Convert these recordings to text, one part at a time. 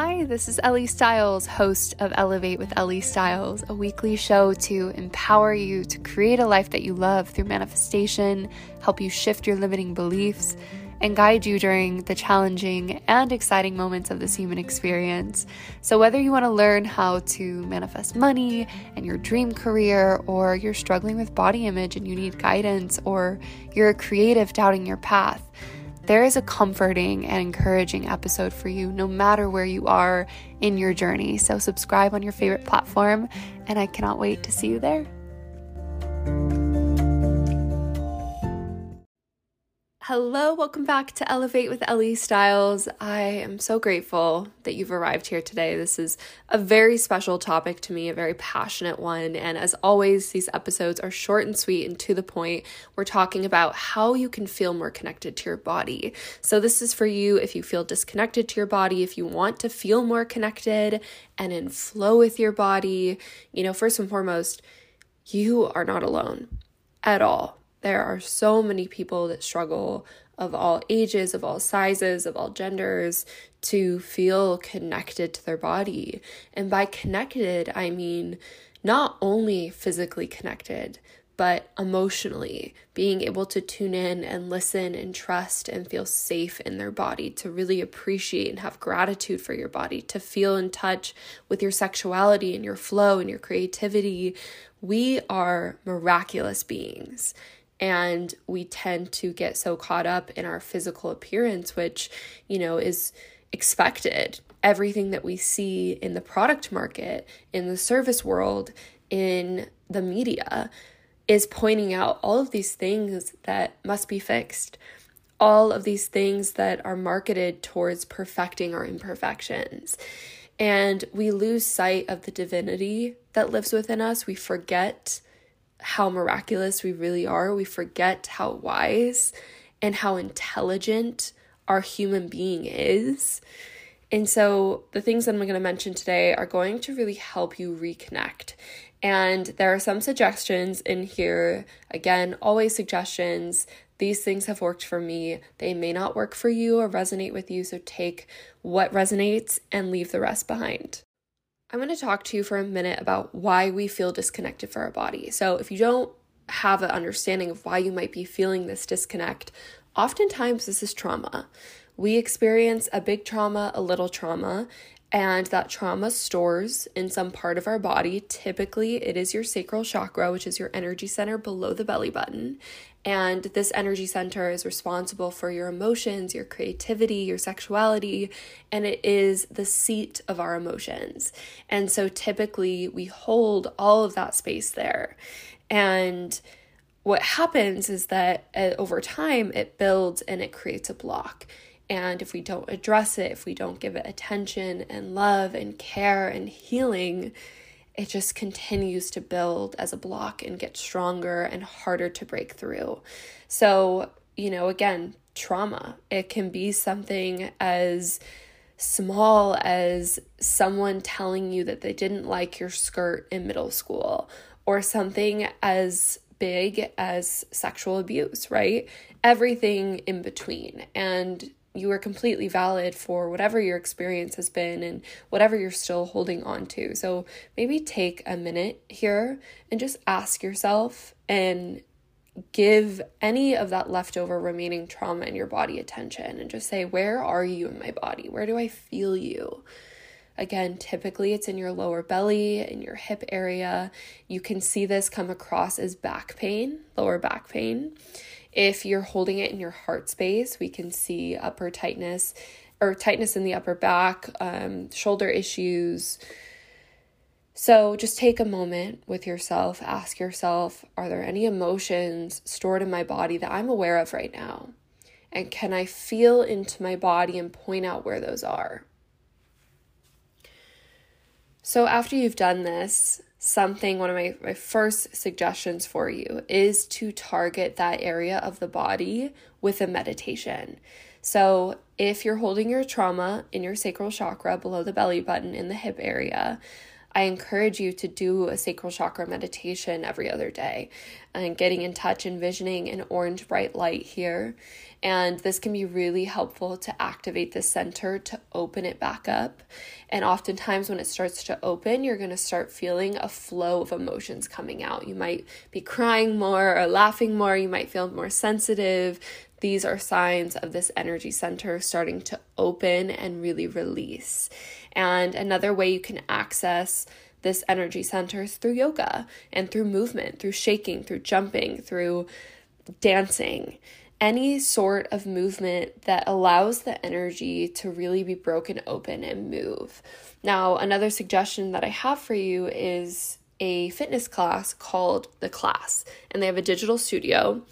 Hi, this is Ellie Styles, host of Elevate with Ellie Styles, a weekly show to empower you to create a life that you love through manifestation, help you shift your limiting beliefs, and guide you during the challenging and exciting moments of this human experience. So, whether you want to learn how to manifest money and your dream career, or you're struggling with body image and you need guidance, or you're a creative doubting your path, there is a comforting and encouraging episode for you no matter where you are in your journey. So, subscribe on your favorite platform, and I cannot wait to see you there. Hello, welcome back to Elevate with Ellie Styles. I am so grateful that you've arrived here today. This is a very special topic to me, a very passionate one. And as always, these episodes are short and sweet and to the point. We're talking about how you can feel more connected to your body. So, this is for you if you feel disconnected to your body, if you want to feel more connected and in flow with your body. You know, first and foremost, you are not alone at all there are so many people that struggle of all ages, of all sizes, of all genders to feel connected to their body. And by connected, I mean not only physically connected, but emotionally, being able to tune in and listen and trust and feel safe in their body, to really appreciate and have gratitude for your body, to feel in touch with your sexuality and your flow and your creativity. We are miraculous beings. And we tend to get so caught up in our physical appearance, which, you know, is expected. Everything that we see in the product market, in the service world, in the media is pointing out all of these things that must be fixed. All of these things that are marketed towards perfecting our imperfections. And we lose sight of the divinity that lives within us. We forget how miraculous we really are. We forget how wise and how intelligent our human being is. And so, the things that I'm going to mention today are going to really help you reconnect. And there are some suggestions in here. Again, always suggestions. These things have worked for me. They may not work for you or resonate with you. So, take what resonates and leave the rest behind. I'm going to talk to you for a minute about why we feel disconnected for our body. So, if you don't have an understanding of why you might be feeling this disconnect, oftentimes this is trauma. We experience a big trauma, a little trauma, and that trauma stores in some part of our body. Typically, it is your sacral chakra, which is your energy center below the belly button. And this energy center is responsible for your emotions, your creativity, your sexuality, and it is the seat of our emotions. And so typically, we hold all of that space there. And what happens is that uh, over time, it builds and it creates a block. And if we don't address it, if we don't give it attention and love and care and healing, it just continues to build as a block and get stronger and harder to break through. So, you know, again, trauma, it can be something as small as someone telling you that they didn't like your skirt in middle school, or something as big as sexual abuse, right? Everything in between. And you are completely valid for whatever your experience has been and whatever you're still holding on to. So maybe take a minute here and just ask yourself and give any of that leftover remaining trauma in your body attention and just say, Where are you in my body? Where do I feel you? Again, typically it's in your lower belly, in your hip area. You can see this come across as back pain, lower back pain. If you're holding it in your heart space, we can see upper tightness or tightness in the upper back, um, shoulder issues. So just take a moment with yourself, ask yourself Are there any emotions stored in my body that I'm aware of right now? And can I feel into my body and point out where those are? So, after you've done this, something, one of my, my first suggestions for you is to target that area of the body with a meditation. So, if you're holding your trauma in your sacral chakra below the belly button in the hip area, I encourage you to do a sacral chakra meditation every other day and getting in touch, envisioning an orange bright light here. And this can be really helpful to activate the center to open it back up. And oftentimes, when it starts to open, you're going to start feeling a flow of emotions coming out. You might be crying more or laughing more. You might feel more sensitive. These are signs of this energy center starting to open and really release. And another way you can access this energy center is through yoga and through movement, through shaking, through jumping, through dancing any sort of movement that allows the energy to really be broken open and move. Now, another suggestion that I have for you is a fitness class called The Class, and they have a digital studio,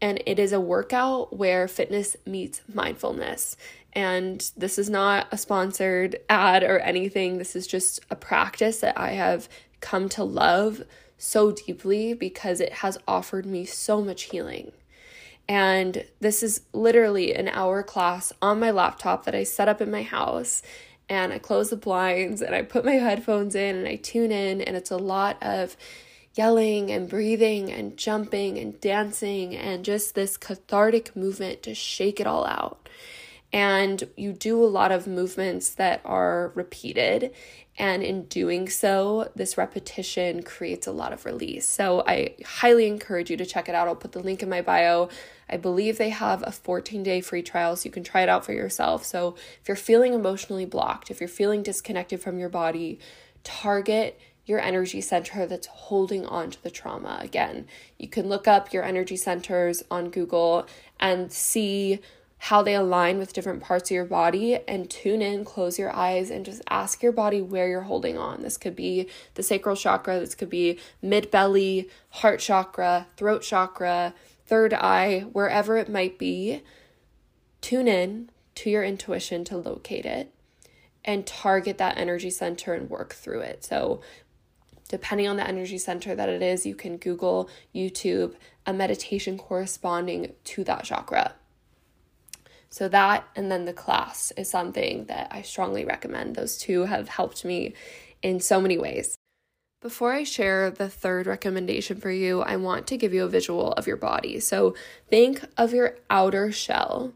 and it is a workout where fitness meets mindfulness. And this is not a sponsored ad or anything, this is just a practice that I have come to love so deeply because it has offered me so much healing. And this is literally an hour class on my laptop that I set up in my house. And I close the blinds and I put my headphones in and I tune in. And it's a lot of yelling and breathing and jumping and dancing and just this cathartic movement to shake it all out. And you do a lot of movements that are repeated. And in doing so, this repetition creates a lot of release. So I highly encourage you to check it out. I'll put the link in my bio. I believe they have a 14 day free trial so you can try it out for yourself. So if you're feeling emotionally blocked, if you're feeling disconnected from your body, target your energy center that's holding on to the trauma. Again, you can look up your energy centers on Google and see how they align with different parts of your body and tune in, close your eyes, and just ask your body where you're holding on. This could be the sacral chakra, this could be mid belly, heart chakra, throat chakra, third eye, wherever it might be. Tune in to your intuition to locate it and target that energy center and work through it. So, depending on the energy center that it is, you can Google, YouTube, a meditation corresponding to that chakra so, that and then the class is something that I strongly recommend. Those two have helped me in so many ways. Before I share the third recommendation for you, I want to give you a visual of your body. So, think of your outer shell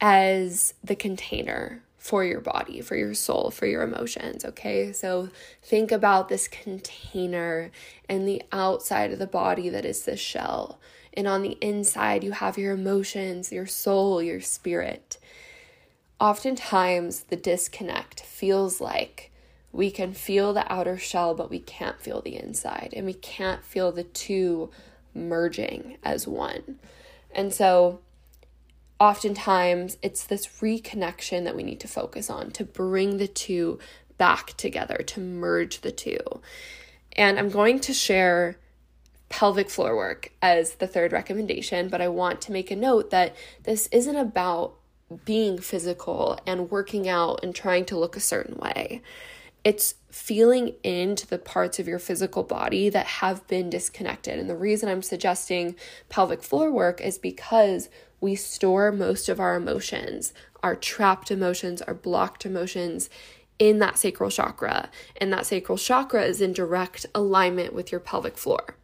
as the container for your body, for your soul, for your emotions, okay? So think about this container and the outside of the body that is the shell. And on the inside, you have your emotions, your soul, your spirit. Oftentimes, the disconnect feels like we can feel the outer shell, but we can't feel the inside, and we can't feel the two merging as one. And so, oftentimes, it's this reconnection that we need to focus on to bring the two back together, to merge the two. And I'm going to share pelvic floor work as the third recommendation, but I want to make a note that this isn't about being physical and working out and trying to look a certain way. It's feeling into the parts of your physical body that have been disconnected. And the reason I'm suggesting pelvic floor work is because we store most of our emotions, our trapped emotions, our blocked emotions in that sacral chakra. And that sacral chakra is in direct alignment with your pelvic floor.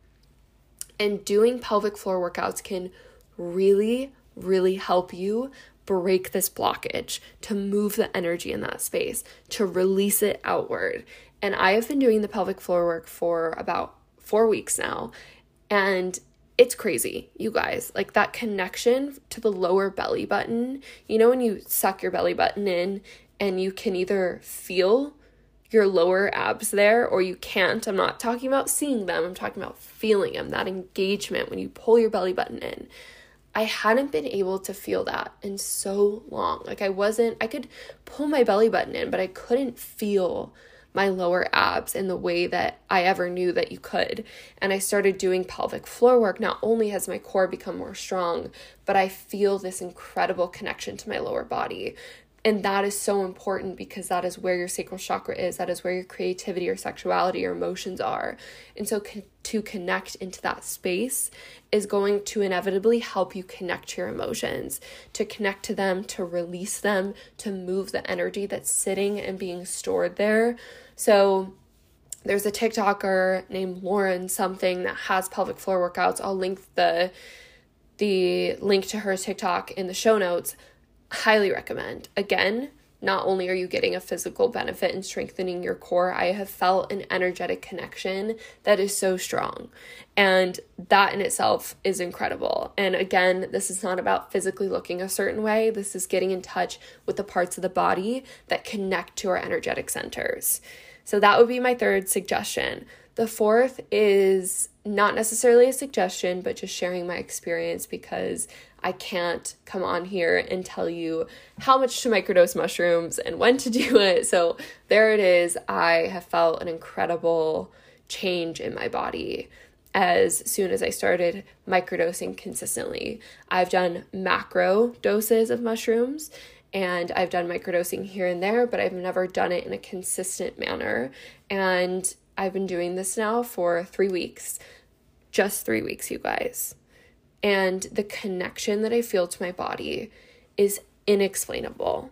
And doing pelvic floor workouts can really, really help you break this blockage, to move the energy in that space, to release it outward. And I have been doing the pelvic floor work for about four weeks now. And it's crazy, you guys. Like that connection to the lower belly button. You know, when you suck your belly button in and you can either feel your lower abs there or you can't. I'm not talking about seeing them, I'm talking about feeling them, that engagement when you pull your belly button in. I hadn't been able to feel that in so long. Like I wasn't, I could pull my belly button in, but I couldn't feel my lower abs in the way that I ever knew that you could. And I started doing pelvic floor work. Not only has my core become more strong, but I feel this incredible connection to my lower body. And that is so important because that is where your sacral chakra is. That is where your creativity or sexuality or emotions are. And so con- to connect into that space is going to inevitably help you connect to your emotions, to connect to them, to release them, to move the energy that's sitting and being stored there. So there's a TikToker named Lauren something that has pelvic floor workouts. I'll link the the link to her TikTok in the show notes. Highly recommend. Again, not only are you getting a physical benefit and strengthening your core, I have felt an energetic connection that is so strong. And that in itself is incredible. And again, this is not about physically looking a certain way, this is getting in touch with the parts of the body that connect to our energetic centers. So that would be my third suggestion. The fourth is not necessarily a suggestion, but just sharing my experience because I can't come on here and tell you how much to microdose mushrooms and when to do it. So there it is. I have felt an incredible change in my body as soon as I started microdosing consistently. I've done macro doses of mushrooms and I've done microdosing here and there, but I've never done it in a consistent manner. And I've been doing this now for three weeks, just three weeks, you guys. And the connection that I feel to my body is inexplainable.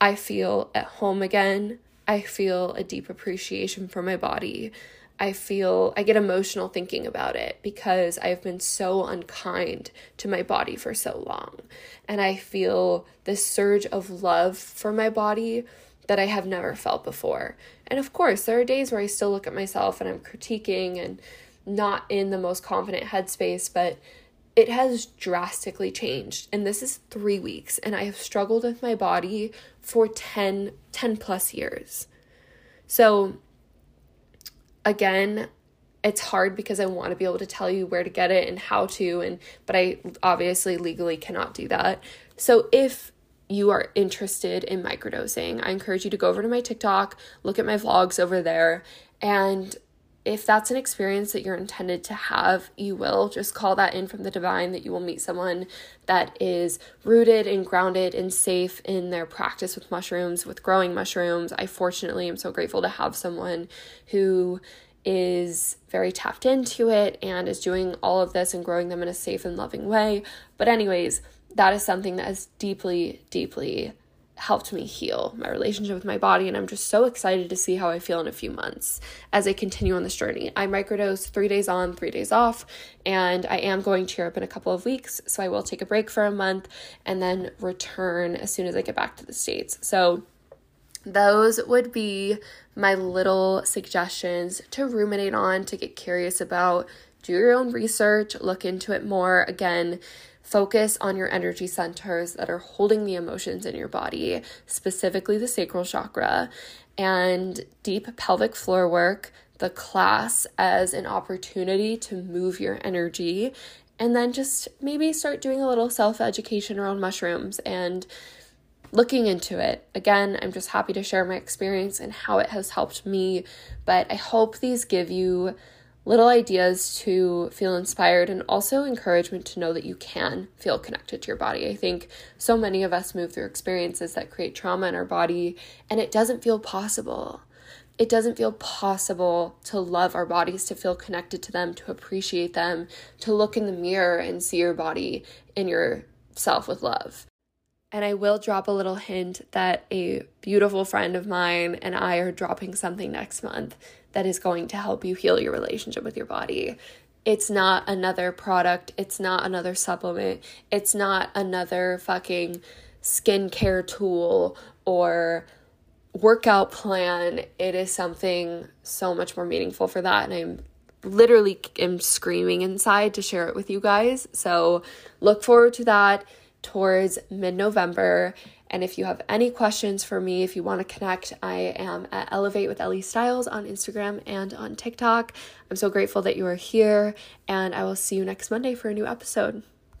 I feel at home again. I feel a deep appreciation for my body. I feel I get emotional thinking about it because I've been so unkind to my body for so long. And I feel this surge of love for my body that I have never felt before. And of course, there are days where I still look at myself and I'm critiquing and not in the most confident headspace, but it has drastically changed. And this is three weeks, and I have struggled with my body for 10, 10 plus years. So, again, it's hard because I want to be able to tell you where to get it and how to and but I obviously legally cannot do that. So if you are interested in microdosing, I encourage you to go over to my TikTok, look at my vlogs over there and if that's an experience that you're intended to have, you will just call that in from the divine that you will meet someone that is rooted and grounded and safe in their practice with mushrooms, with growing mushrooms. I fortunately am so grateful to have someone who is very tapped into it and is doing all of this and growing them in a safe and loving way. But, anyways, that is something that is deeply, deeply helped me heal my relationship with my body and I'm just so excited to see how I feel in a few months as I continue on this journey. I microdose 3 days on, 3 days off, and I am going to Europe in a couple of weeks, so I will take a break for a month and then return as soon as I get back to the states. So those would be my little suggestions to ruminate on, to get curious about, do your own research, look into it more. Again, Focus on your energy centers that are holding the emotions in your body, specifically the sacral chakra, and deep pelvic floor work, the class as an opportunity to move your energy, and then just maybe start doing a little self education around mushrooms and looking into it. Again, I'm just happy to share my experience and how it has helped me, but I hope these give you little ideas to feel inspired and also encouragement to know that you can feel connected to your body. I think so many of us move through experiences that create trauma in our body and it doesn't feel possible. It doesn't feel possible to love our bodies, to feel connected to them, to appreciate them, to look in the mirror and see your body and yourself with love. And I will drop a little hint that a beautiful friend of mine and I are dropping something next month that is going to help you heal your relationship with your body. It's not another product, it's not another supplement, it's not another fucking skincare tool or workout plan. It is something so much more meaningful for that. And I'm literally am screaming inside to share it with you guys. So look forward to that towards mid November. And if you have any questions for me, if you want to connect, I am at Elevate with Ellie Styles on Instagram and on TikTok. I'm so grateful that you are here, and I will see you next Monday for a new episode.